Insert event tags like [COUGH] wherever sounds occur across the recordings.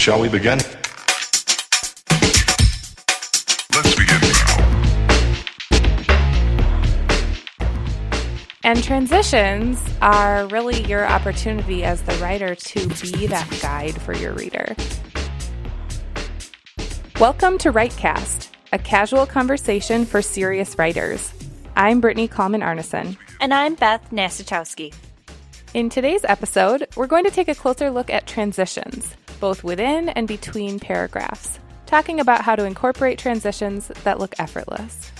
Shall we begin? Let's begin And transitions are really your opportunity as the writer to be that guide for your reader. Welcome to WriteCast, a casual conversation for serious writers. I'm Brittany Kallman Arneson. And I'm Beth Nastachowski. In today's episode, we're going to take a closer look at transitions, both within and between paragraphs, talking about how to incorporate transitions that look effortless.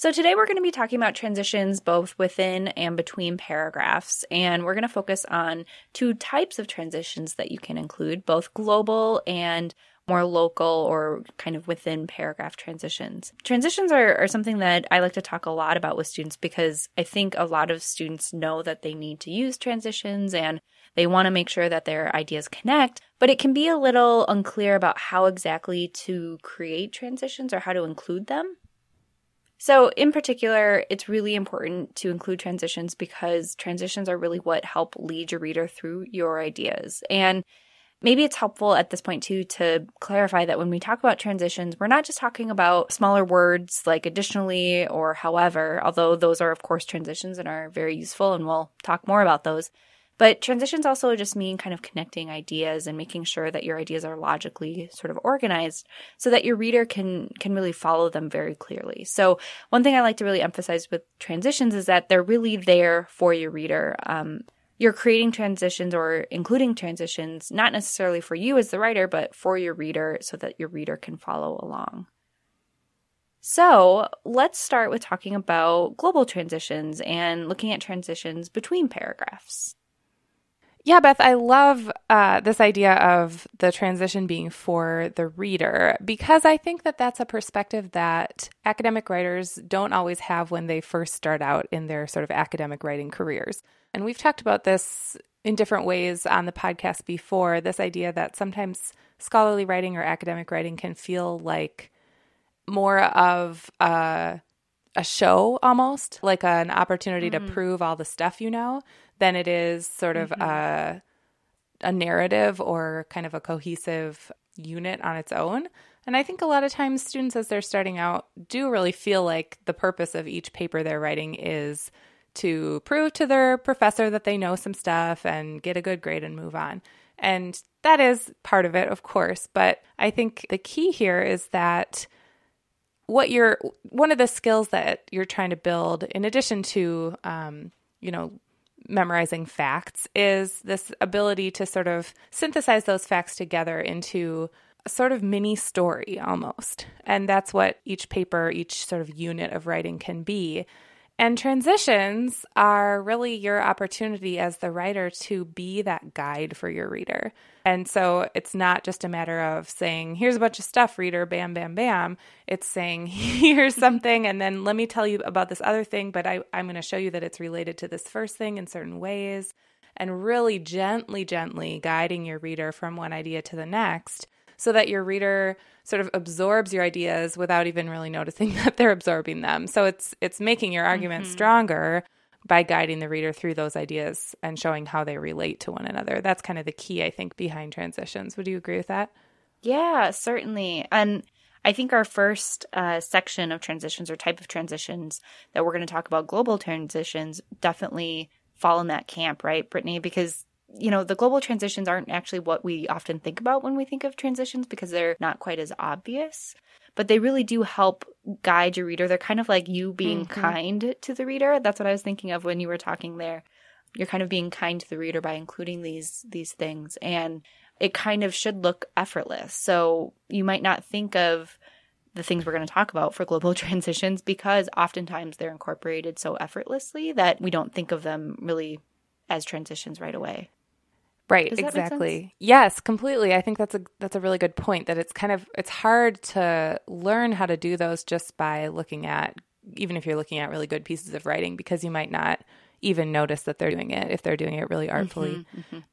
So, today we're going to be talking about transitions both within and between paragraphs, and we're going to focus on two types of transitions that you can include both global and more local or kind of within paragraph transitions. Transitions are, are something that I like to talk a lot about with students because I think a lot of students know that they need to use transitions and they want to make sure that their ideas connect, but it can be a little unclear about how exactly to create transitions or how to include them. So, in particular, it's really important to include transitions because transitions are really what help lead your reader through your ideas. And Maybe it's helpful at this point too to clarify that when we talk about transitions, we're not just talking about smaller words like additionally or however, although those are of course transitions and are very useful and we'll talk more about those. But transitions also just mean kind of connecting ideas and making sure that your ideas are logically sort of organized so that your reader can can really follow them very clearly. So one thing I like to really emphasize with transitions is that they're really there for your reader. Um, you're creating transitions or including transitions, not necessarily for you as the writer, but for your reader so that your reader can follow along. So let's start with talking about global transitions and looking at transitions between paragraphs. Yeah, Beth, I love uh, this idea of the transition being for the reader because I think that that's a perspective that academic writers don't always have when they first start out in their sort of academic writing careers. And we've talked about this in different ways on the podcast before this idea that sometimes scholarly writing or academic writing can feel like more of a, a show almost, like an opportunity mm-hmm. to prove all the stuff you know, than it is sort of mm-hmm. a, a narrative or kind of a cohesive unit on its own. And I think a lot of times students, as they're starting out, do really feel like the purpose of each paper they're writing is to prove to their professor that they know some stuff and get a good grade and move on. And that is part of it, of course. But I think the key here is that what you're one of the skills that you're trying to build, in addition to, um, you know, memorizing facts, is this ability to sort of synthesize those facts together into a sort of mini story almost. And that's what each paper, each sort of unit of writing can be. And transitions are really your opportunity as the writer to be that guide for your reader. And so it's not just a matter of saying, here's a bunch of stuff, reader, bam, bam, bam. It's saying, [LAUGHS] here's something, and then let me tell you about this other thing, but I, I'm going to show you that it's related to this first thing in certain ways. And really gently, gently guiding your reader from one idea to the next so that your reader sort of absorbs your ideas without even really noticing [LAUGHS] that they're absorbing them. So it's it's making your argument mm-hmm. stronger by guiding the reader through those ideas and showing how they relate to one another. That's kind of the key I think behind transitions. Would you agree with that? Yeah, certainly. And I think our first uh, section of transitions or type of transitions that we're going to talk about, global transitions, definitely fall in that camp, right, Brittany? Because you know, the global transitions aren't actually what we often think about when we think of transitions because they're not quite as obvious, but they really do help guide your reader. They're kind of like you being mm-hmm. kind to the reader. That's what I was thinking of when you were talking there. You're kind of being kind to the reader by including these these things and it kind of should look effortless. So you might not think of the things we're going to talk about for global [LAUGHS] transitions because oftentimes they're incorporated so effortlessly that we don't think of them really as transitions right away. Right, exactly. Yes, completely. I think that's a that's a really good point that it's kind of it's hard to learn how to do those just by looking at even if you're looking at really good pieces of writing because you might not even notice that they're doing it if they're doing it really artfully.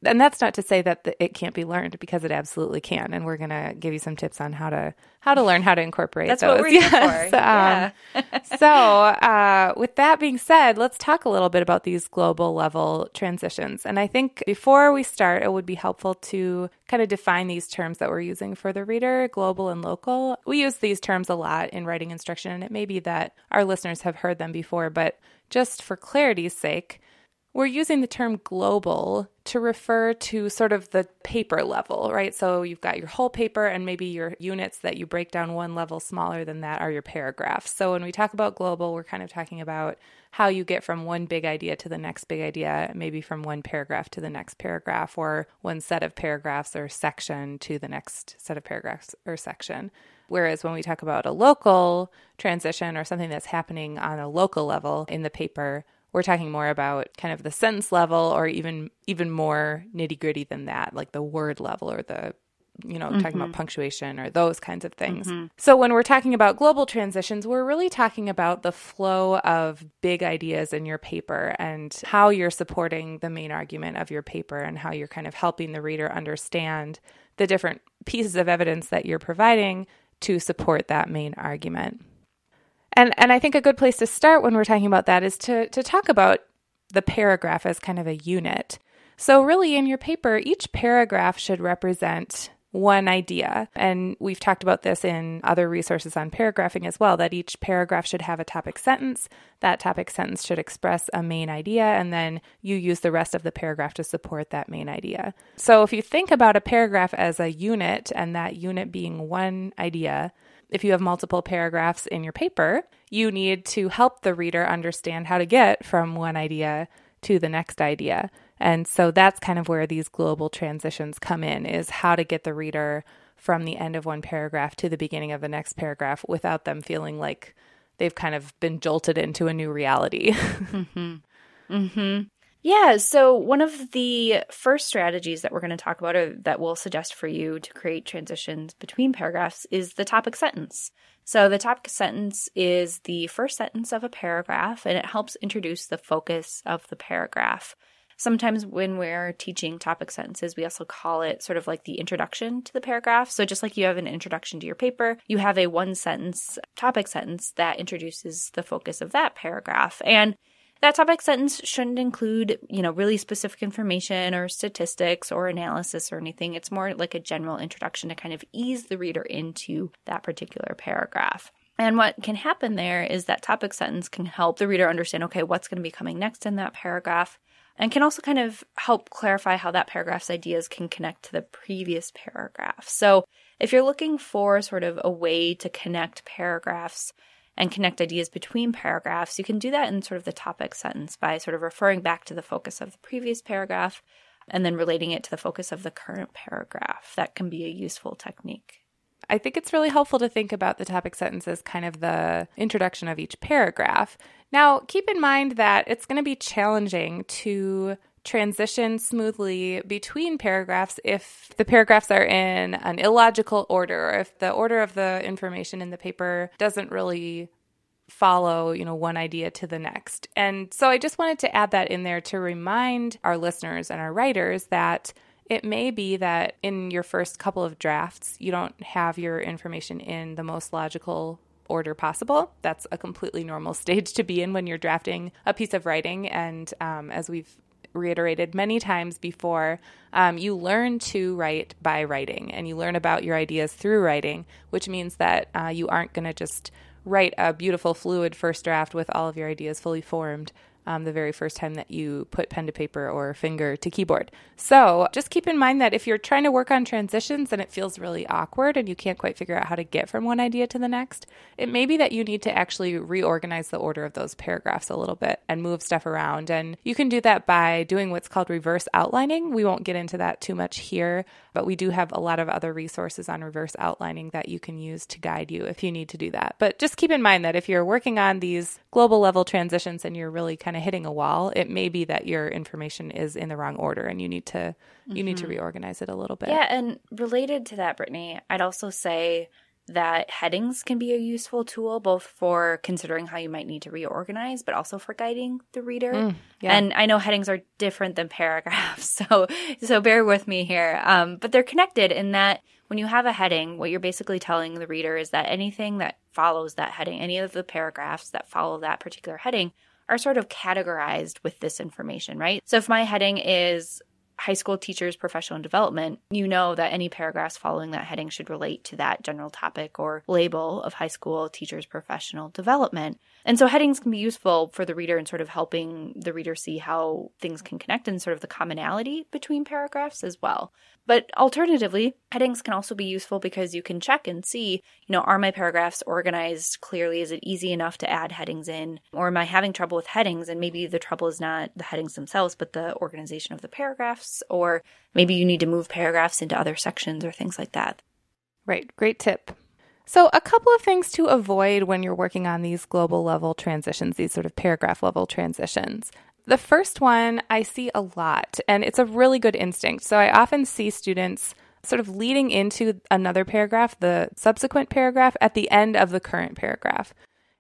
And that's not to say that the, it can't be learned because it absolutely can. And we're going to give you some tips on how to how to learn how to incorporate That's those. what we're [LAUGHS] Yes. for. Um, [LAUGHS] so, uh, with that being said, let's talk a little bit about these global level transitions. And I think before we start, it would be helpful to kind of define these terms that we're using for the reader global and local. We use these terms a lot in writing instruction, and it may be that our listeners have heard them before, but just for clarity's sake, we're using the term global to refer to sort of the paper level, right? So you've got your whole paper, and maybe your units that you break down one level smaller than that are your paragraphs. So when we talk about global, we're kind of talking about how you get from one big idea to the next big idea, maybe from one paragraph to the next paragraph, or one set of paragraphs or section to the next set of paragraphs or section. Whereas when we talk about a local transition or something that's happening on a local level in the paper, we're talking more about kind of the sentence level or even even more nitty gritty than that, like the word level or the you know, talking about mm-hmm. punctuation or those kinds of things. Mm-hmm. So when we're talking about global transitions, we're really talking about the flow of big ideas in your paper and how you're supporting the main argument of your paper and how you're kind of helping the reader understand the different pieces of evidence that you're providing to support that main argument. And and I think a good place to start when we're talking about that is to to talk about the paragraph as kind of a unit. So really in your paper, each paragraph should represent one idea. And we've talked about this in other resources on paragraphing as well that each paragraph should have a topic sentence. That topic sentence should express a main idea, and then you use the rest of the paragraph to support that main idea. So if you think about a paragraph as a unit and that unit being one idea, if you have multiple paragraphs in your paper, you need to help the reader understand how to get from one idea to the next idea. And so that's kind of where these global transitions come in is how to get the reader from the end of one paragraph to the beginning of the next paragraph without them feeling like they've kind of been jolted into a new reality. [LAUGHS] Mm-hmm. Mm-hmm. Yeah, so one of the first strategies that we're going to talk about or that we'll suggest for you to create transitions between paragraphs is the topic sentence. So the topic sentence is the first sentence of a paragraph and it helps introduce the focus of the paragraph. Sometimes when we're teaching topic sentences, we also call it sort of like the introduction to the paragraph. So just like you have an introduction to your paper, you have a one sentence topic sentence that introduces the focus of that paragraph. And that topic sentence shouldn't include, you know, really specific information or statistics or analysis or anything. It's more like a general introduction to kind of ease the reader into that particular paragraph. And what can happen there is that topic sentence can help the reader understand, okay, what's going to be coming next in that paragraph, and can also kind of help clarify how that paragraph's ideas can connect to the previous paragraph. So if you're looking for sort of a way to connect paragraphs, and connect ideas between paragraphs, you can do that in sort of the topic sentence by sort of referring back to the focus of the previous paragraph and then relating it to the focus of the current paragraph. That can be a useful technique. I think it's really helpful to think about the topic sentence as kind of the introduction of each paragraph. Now, keep in mind that it's going to be challenging to transition smoothly between paragraphs if the paragraphs are in an illogical order or if the order of the information in the paper doesn't really follow, you know, one idea to the next. And so I just wanted to add that in there to remind our listeners and our writers that it may be that in your first couple of drafts, you don't have your information in the most logical order possible. That's a completely normal [LAUGHS] stage to be in when you're drafting a piece of writing. And um, as we've reiterated many times before, um, you learn to write by writing and you learn about your ideas through writing, which means that uh, you aren't going to just write a beautiful, fluid first draft with all of your ideas fully formed. Um, the very first time that you put pen to paper or finger to keyboard. So just keep in mind that if you're trying to work on transitions and it feels really awkward and you can't quite figure out how to get from one idea to the next, it may be that you need to actually reorganize the order of those paragraphs a little bit and move stuff around. And you can do that by doing what's called reverse outlining. We won't get into that too much here, but we do have a lot of other resources on reverse outlining that you can use to guide you if you need to do that. But just keep in mind that if you're working on these global level transitions and you're really kind of hitting a wall, it may be that your information is in the wrong order and you need to you need to mm-hmm. reorganize it a little bit. Yeah, and related to that, Brittany, I'd also say that headings can be a useful tool both for considering how you might need to reorganize, but also for guiding the reader. Mm, yeah. And I know headings are different than paragraphs, [LAUGHS] so so bear with me here. Um, but they're connected in that when you have a heading, what you're basically telling the reader is that anything that follows that heading, any of the paragraphs that follow that particular heading, are sort of categorized with this information, right? So if my heading is high school teachers professional development, you know that any paragraphs following that heading should relate to that general topic or label of high school teachers professional development. And so headings can be useful for the reader in sort of helping the reader see how things can connect and sort of the commonality between paragraphs as well. But alternatively, headings can also be useful because you can check and see, you know, are my paragraphs organized clearly? Is it easy enough to add headings in? Or am I having trouble with headings? And maybe the trouble is not the headings themselves, but the organization of the paragraphs. Or maybe you need to move paragraphs into other sections or things like that. Right. Great tip. So, a couple of things to avoid when you're working on these global level transitions, these sort of paragraph level transitions. The first one I see a lot, and it's a really good instinct. So, I often see students sort of leading into another paragraph, the subsequent paragraph, at the end of the current paragraph.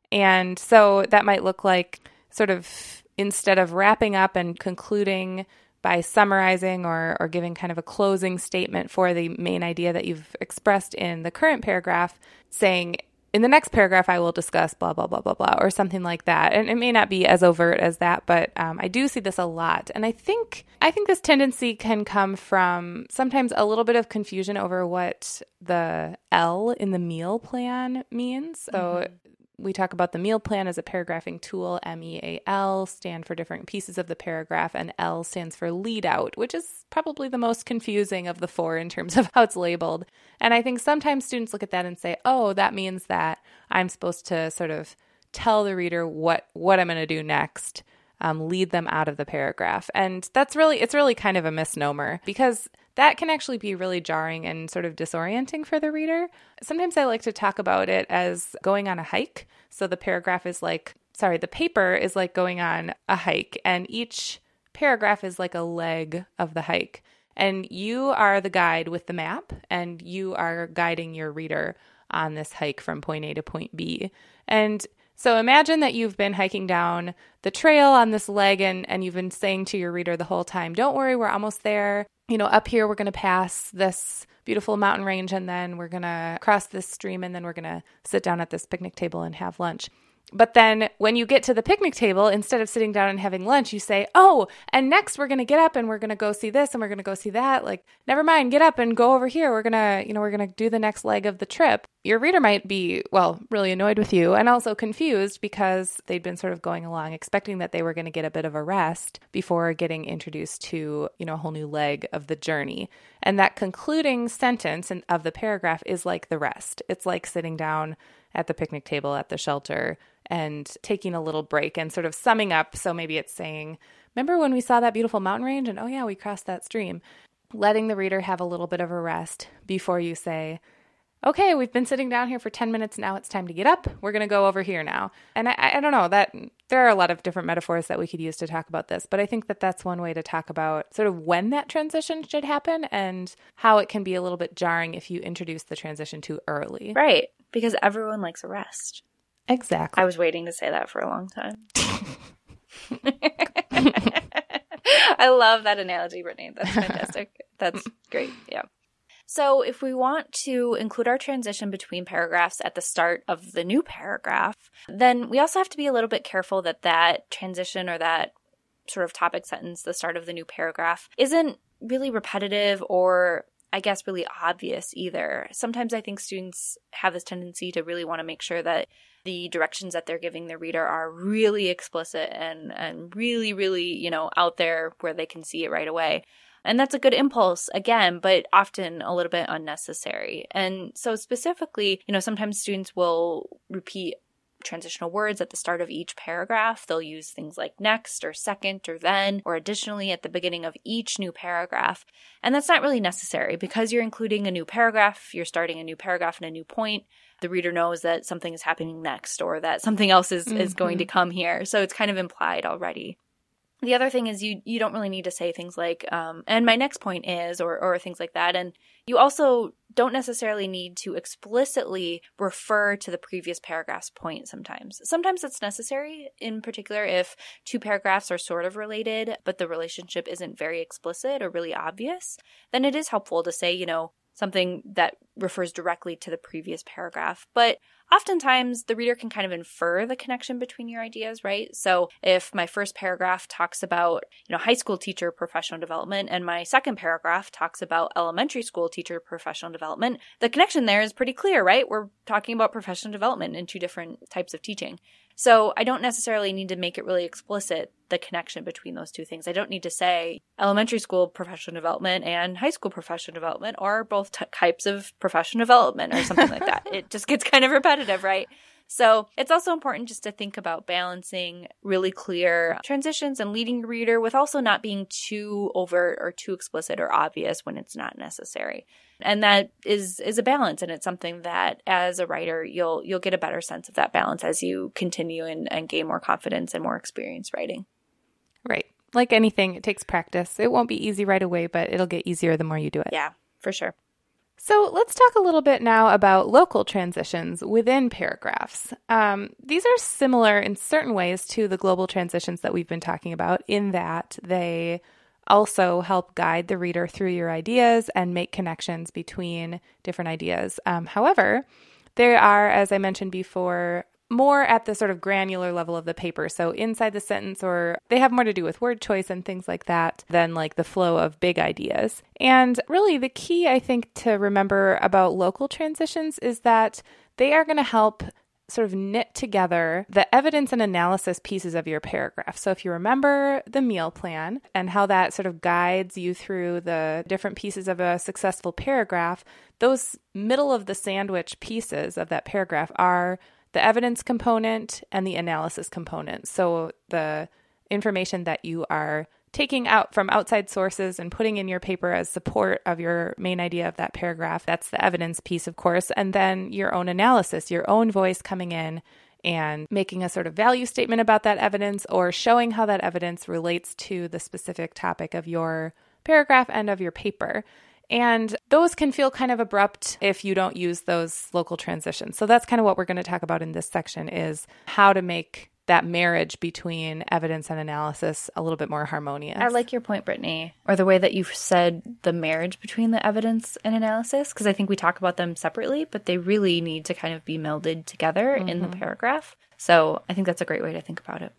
And so that might look like sort of instead of wrapping up and concluding by summarizing or, or giving kind of a closing statement for the main idea that you've expressed in the current paragraph, saying, in the next paragraph, I will discuss blah, blah, blah, blah, blah, or something like that. And it may not be as overt as that, but um, I do see this a lot. And I think, I think this tendency can come from sometimes a little bit of confusion over what the L in the meal plan means. So mm-hmm we talk about the meal plan as a paragraphing tool. M E A L stand for different pieces of the paragraph, and L stands for lead out, which is probably the most confusing of the four in terms of [LAUGHS] how it's labeled. And I think sometimes students look at that and say, oh, that means that I'm supposed to sort of tell the reader what, what I'm going to do next. Um, lead them out of the paragraph. And that's really, it's really kind of a misnomer because that can actually be really jarring and sort of disorienting for the reader. Sometimes I like to talk about it as going on a hike. So the paragraph is like, sorry, the paper is like going on a hike, and each paragraph is like a leg of the hike. And you are the guide with the map, and you are guiding your reader on this hike from point A to point B. And so imagine that you've been hiking down the trail on this leg and, and you've been saying to your reader the whole time, Don't worry, we're almost there you know, up here we're going to pass this beautiful mountain range and then we're going to cross this stream and then we're going to sit down at this picnic table and have lunch. But then when you get to the picnic table, instead of sitting down and having lunch, you say, Oh, and next we're going to get up and we're going to go see this and we're going to go see that. Like, never mind, get up and go over here. We're going to, you know, we're going to do the next leg of the trip. Your reader might be, well, really annoyed with you and also confused because they'd been sort of going along expecting that they were going to get a bit of a rest before getting introduced to, you know, a whole new leg of the journey. And that concluding sentence of the paragraph is like the rest. It's like sitting down at the picnic table at the shelter and taking a little break and sort of summing up. So maybe it's saying, Remember when we saw that beautiful mountain range? And oh, yeah, we crossed that stream. Letting the reader have a little bit of a rest before you say, okay, we've been sitting down here for 10 minutes. Now it's time to get up. We're going to go over here now. And I, I, don't know that there are a lot of different metaphors that we could use to talk about this, but I think that that's one way to talk about sort of when that transition should happen and how it can be a little bit jarring if you introduce the transition too early. Right. Because everyone likes a rest. Exactly. I was waiting to say that for a long time. [LAUGHS] [LAUGHS] I love that analogy, Brittany. That's fantastic. That's great. Yeah. So, if we want to include our transition between paragraphs at the start of the new paragraph, then we also have to be a little bit careful that that transition or that sort of topic sentence, the start of the new paragraph, isn't really repetitive or I guess, really obvious either. Sometimes I think students have this tendency to really want to make sure that the directions that they're giving the reader are really explicit and, and really, really, you know, out there where they can see it right away. And that's a good impulse, again, but often a little bit unnecessary. And so, specifically, you know, sometimes students will repeat transitional words at the start of each paragraph. They'll use things like next or second or then or additionally at the beginning of each new paragraph. And that's not really necessary because you're including a new paragraph, you're starting a new paragraph and a new point. The reader knows that something is happening next or that something else is, mm-hmm. is going to mm-hmm. come here. So it's kind of implied already. the other thing is you you don't really need to say things like um, and my next point is or or things like that and you also don't necessarily need to explicitly refer to the previous paragraph's point sometimes. Sometimes it's necessary in particular if two paragraphs are sort of related but the relationship isn't very explicit or really obvious then it is helpful to say you know something that refers directly to the previous paragraph. But oftentimes the reader can kind of infer the connection between your ideas, right? So if my first paragraph talks about, you know, high school teacher professional development and my second paragraph talks about elementary school teacher professional development, the connection there is pretty clear, right? We're talking about professional development in two different types of teaching. So I don't necessarily need to make it really explicit the connection between those two things. I don't need to say elementary school professional development and high school professional development are both t- types of professional development or something like that. [LAUGHS] It just gets kind of repetitive, right? So it's also important just to think about balancing really clear transitions and leading your reader with also not being too overt or too explicit or obvious when it's not necessary. And that is is a balance and it's something that as a writer you'll you'll get a better sense of that balance as you continue and, and gain more confidence and more experience writing. Right. Like anything, it takes practice. It won't be easy right away, but it'll get easier the more you do it. Yeah, for sure. So let's talk a little bit now about local transitions within paragraphs. Um, these are similar in certain ways to the global transitions that we've been talking about, in that they also help guide the reader through your ideas and make connections between different ideas. Um, however, there are, as I mentioned before, more at the sort of granular level of the paper. So inside the sentence, or they have more to do with word choice and things like that than like the flow of big ideas. And really, the key I think to remember about local transitions is that they are going to help sort of knit together the evidence and analysis pieces of your paragraph. So if you remember the meal plan and how that sort of guides you through the different pieces of a successful paragraph, those middle of the sandwich pieces of that paragraph are the evidence component and the analysis component. So the information that you are taking out from outside sources and putting in your paper as support of your main idea of that paragraph. That's the evidence piece, of course. And then your own analysis, your own voice coming in and making a sort of value statement about that evidence or showing how that evidence relates to the specific topic of your paragraph and of your paper. And those can feel kind of abrupt if you don't use those local transitions. So that's kind of what we're going to talk about in this section is how to make that marriage between evidence and analysis a little bit more harmonious. I like your point, Brittany, or the way that you've said the marriage between the evidence and analysis, because I think we talk about them separately, but they really need to kind of be melded together mm-hmm. in the mm-hmm. paragraph. So I think that's a great way to think about it.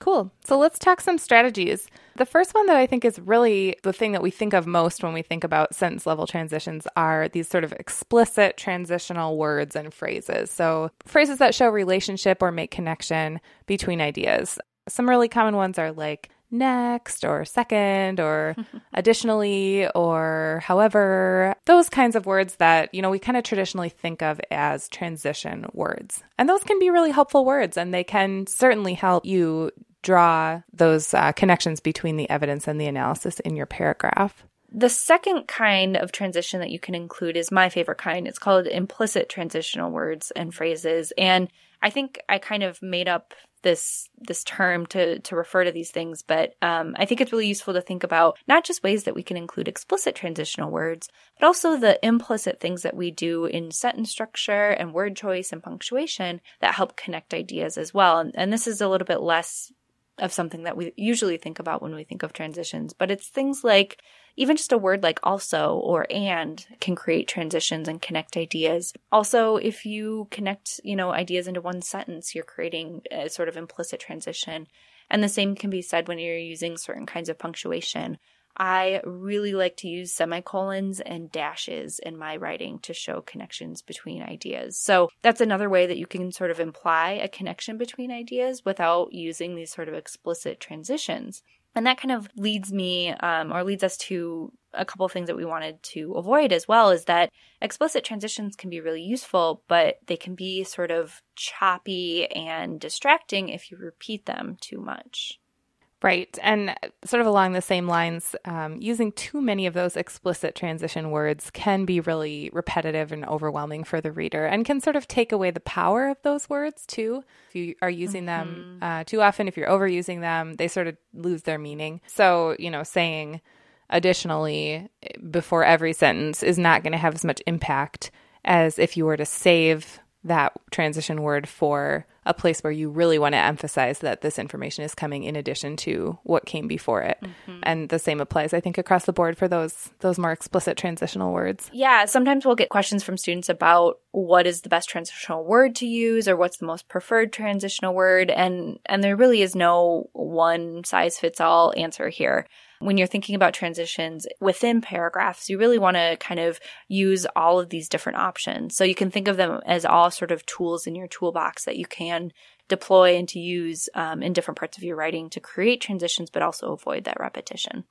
Cool. So let's talk some strategies. The first one that I think is really the thing that we think of most when we think about sentence level transitions are these sort of explicit transitional words and phrases. So phrases that show relationship or make connection between ideas. Some really common ones are like next or second or [LAUGHS] additionally or however those kinds of words that you know we kind of traditionally think of as transition words and those can be really helpful words and they can certainly help you draw those uh, connections between the evidence and the analysis in your paragraph. The second kind of transition that you can include is my favorite kind. It's called implicit transitional words and phrases. And I think I kind of made up this this term to to refer to these things, but um, I think it's really useful to think about not just ways that we can include explicit transitional words, but also the implicit things that we do in sentence structure and word choice and punctuation that help connect ideas as well. And, and this is a little bit less of something that we usually think about when we think of transitions, but it's things like even just a word like also or and can create transitions and connect ideas. Also, if you connect, you know, ideas into one sentence, you're creating a sort of implicit transition. And the same can be said when you're using certain kinds of punctuation. I really like to use semicolons and dashes in my writing to show connections between ideas. So that's another way that you can sort of imply a connection between ideas without using these sort of explicit transitions. And that kind of leads me, um, or leads us to a couple of things that we wanted to avoid as well is that explicit transitions can be really useful, but they can be sort of choppy and distracting if you repeat them too much. Right. And sort of along the same lines, um, using too many of those explicit transition words can be really repetitive and overwhelming for the reader and can sort of take away the power of those words too. If you are using them uh, too often, if you're overusing them, they sort of lose their meaning. So, you know, saying additionally before every sentence is not going to have as much impact as if you were to save that transition word for a place where you really want to emphasize that this information is coming in addition to what came before it. Mm-hmm. And the same applies I think across the board for those those more explicit transitional words. Yeah, sometimes we'll get questions from students about what is the best transitional word to use or what's the most preferred transitional word and and there really is no one size fits all answer here. When you're thinking about transitions within paragraphs, you really want to kind of use all of these different options. So you can think of them as all sort of tools in your toolbox that you can deploy and to use um, in different parts of your writing to create transitions, but also avoid that repetition.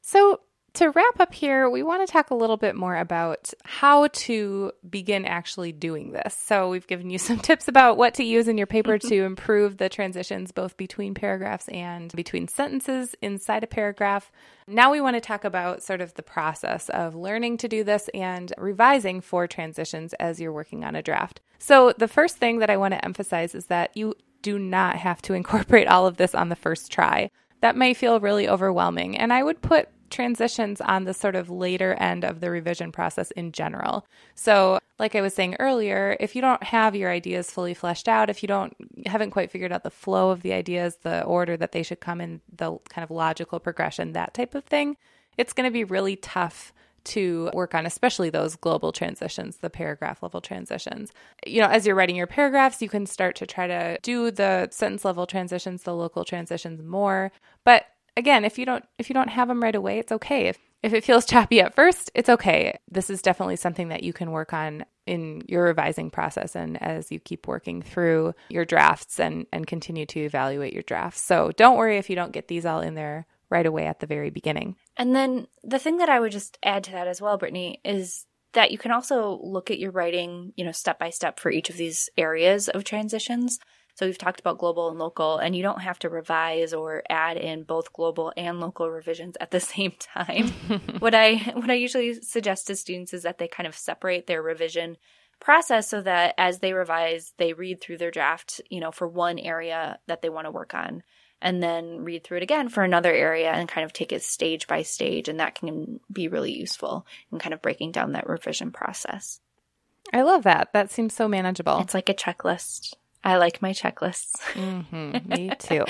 So, to wrap up here, we want to talk a little bit more about how to begin actually doing this. So, we've given you [LAUGHS] some tips about what to use in your paper mm-hmm. to improve the transitions both between paragraphs and between sentences inside a paragraph. Now, we want to talk about sort of the process of learning to do this and revising for transitions as you're working on a draft. So, the first thing that I want to emphasize is that you do not have to [LAUGHS] incorporate all of this on the first try. That may feel really overwhelming, and I would put transitions on the sort of later end of the revision process in general. So, like I was saying earlier, if you don't have your ideas fully fleshed out, if you don't haven't quite figured out the flow of the ideas, the order that they should come in, the kind of logical progression, that type of thing, it's going to be really tough to work on, especially those global transitions, the paragraph level transitions. You know, as you're writing your paragraphs, you can start to try to do the sentence level transitions, the local transitions more. But again, if you don't if you don't have them right away, it's okay. If if it feels [LAUGHS] choppy at first, it's okay. This is definitely something that you can work on in your revising process and as you keep working through your drafts and and continue to evaluate your drafts. So don't worry if you don't get these all in there right away at the very beginning. And then the thing that I would just add to that as well, Brittany, is that you can also look at your writing, you know, step by step for each of these areas of transitions. So we've talked about global and local, and you don't have to revise or add in both global and local revisions at the [LAUGHS] same time. [LAUGHS] what I what I usually suggest to students is that they kind of separate their revision process so that as they revise, they read through their draft, you know, for one area that they want to work on and then read through it again for another area and kind of take it stage by stage. And that can be really useful in kind of breaking down that revision process. I love that. That seems so manageable. It's like a checklist. I like my checklists. Mm-hmm. Me [LAUGHS] too.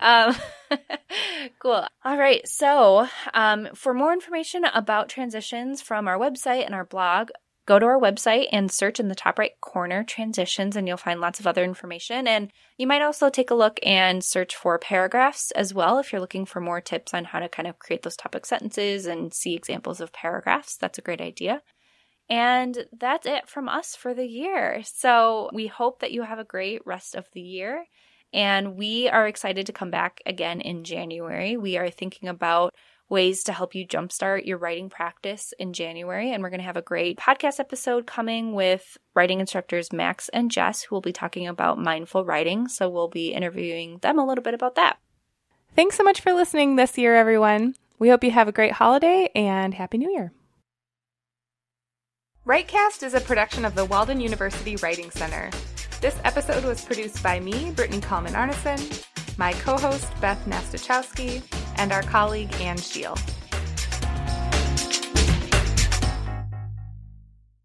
um, [LAUGHS] cool. All right. So, um, for more information about transitions from our website and our blog, go to our website and search in the top right corner transitions, and you'll find lots of other information. And you might also take a look and search for paragraphs as well if you're looking for more tips on how to kind of create those topic sentences and see examples of paragraphs. That's a great idea. And that's it from us for the year. So we hope that you have a great rest of the year. And we are excited to come back again in January. We are thinking about ways to help you jumpstart your writing practice in January. And we're going to have a great podcast episode coming with writing instructors Max and Jess, who will be talking about mindful writing. So we'll be interviewing them a little bit about that. Thanks so much for listening this year, everyone. We hope you have a great holiday and Happy New Year. Writecast is a production of the Walden University Writing Center. This episode was produced by me, Brittany Kallman Arneson, my co host, Beth Nastachowski, and our colleague, Anne Shield.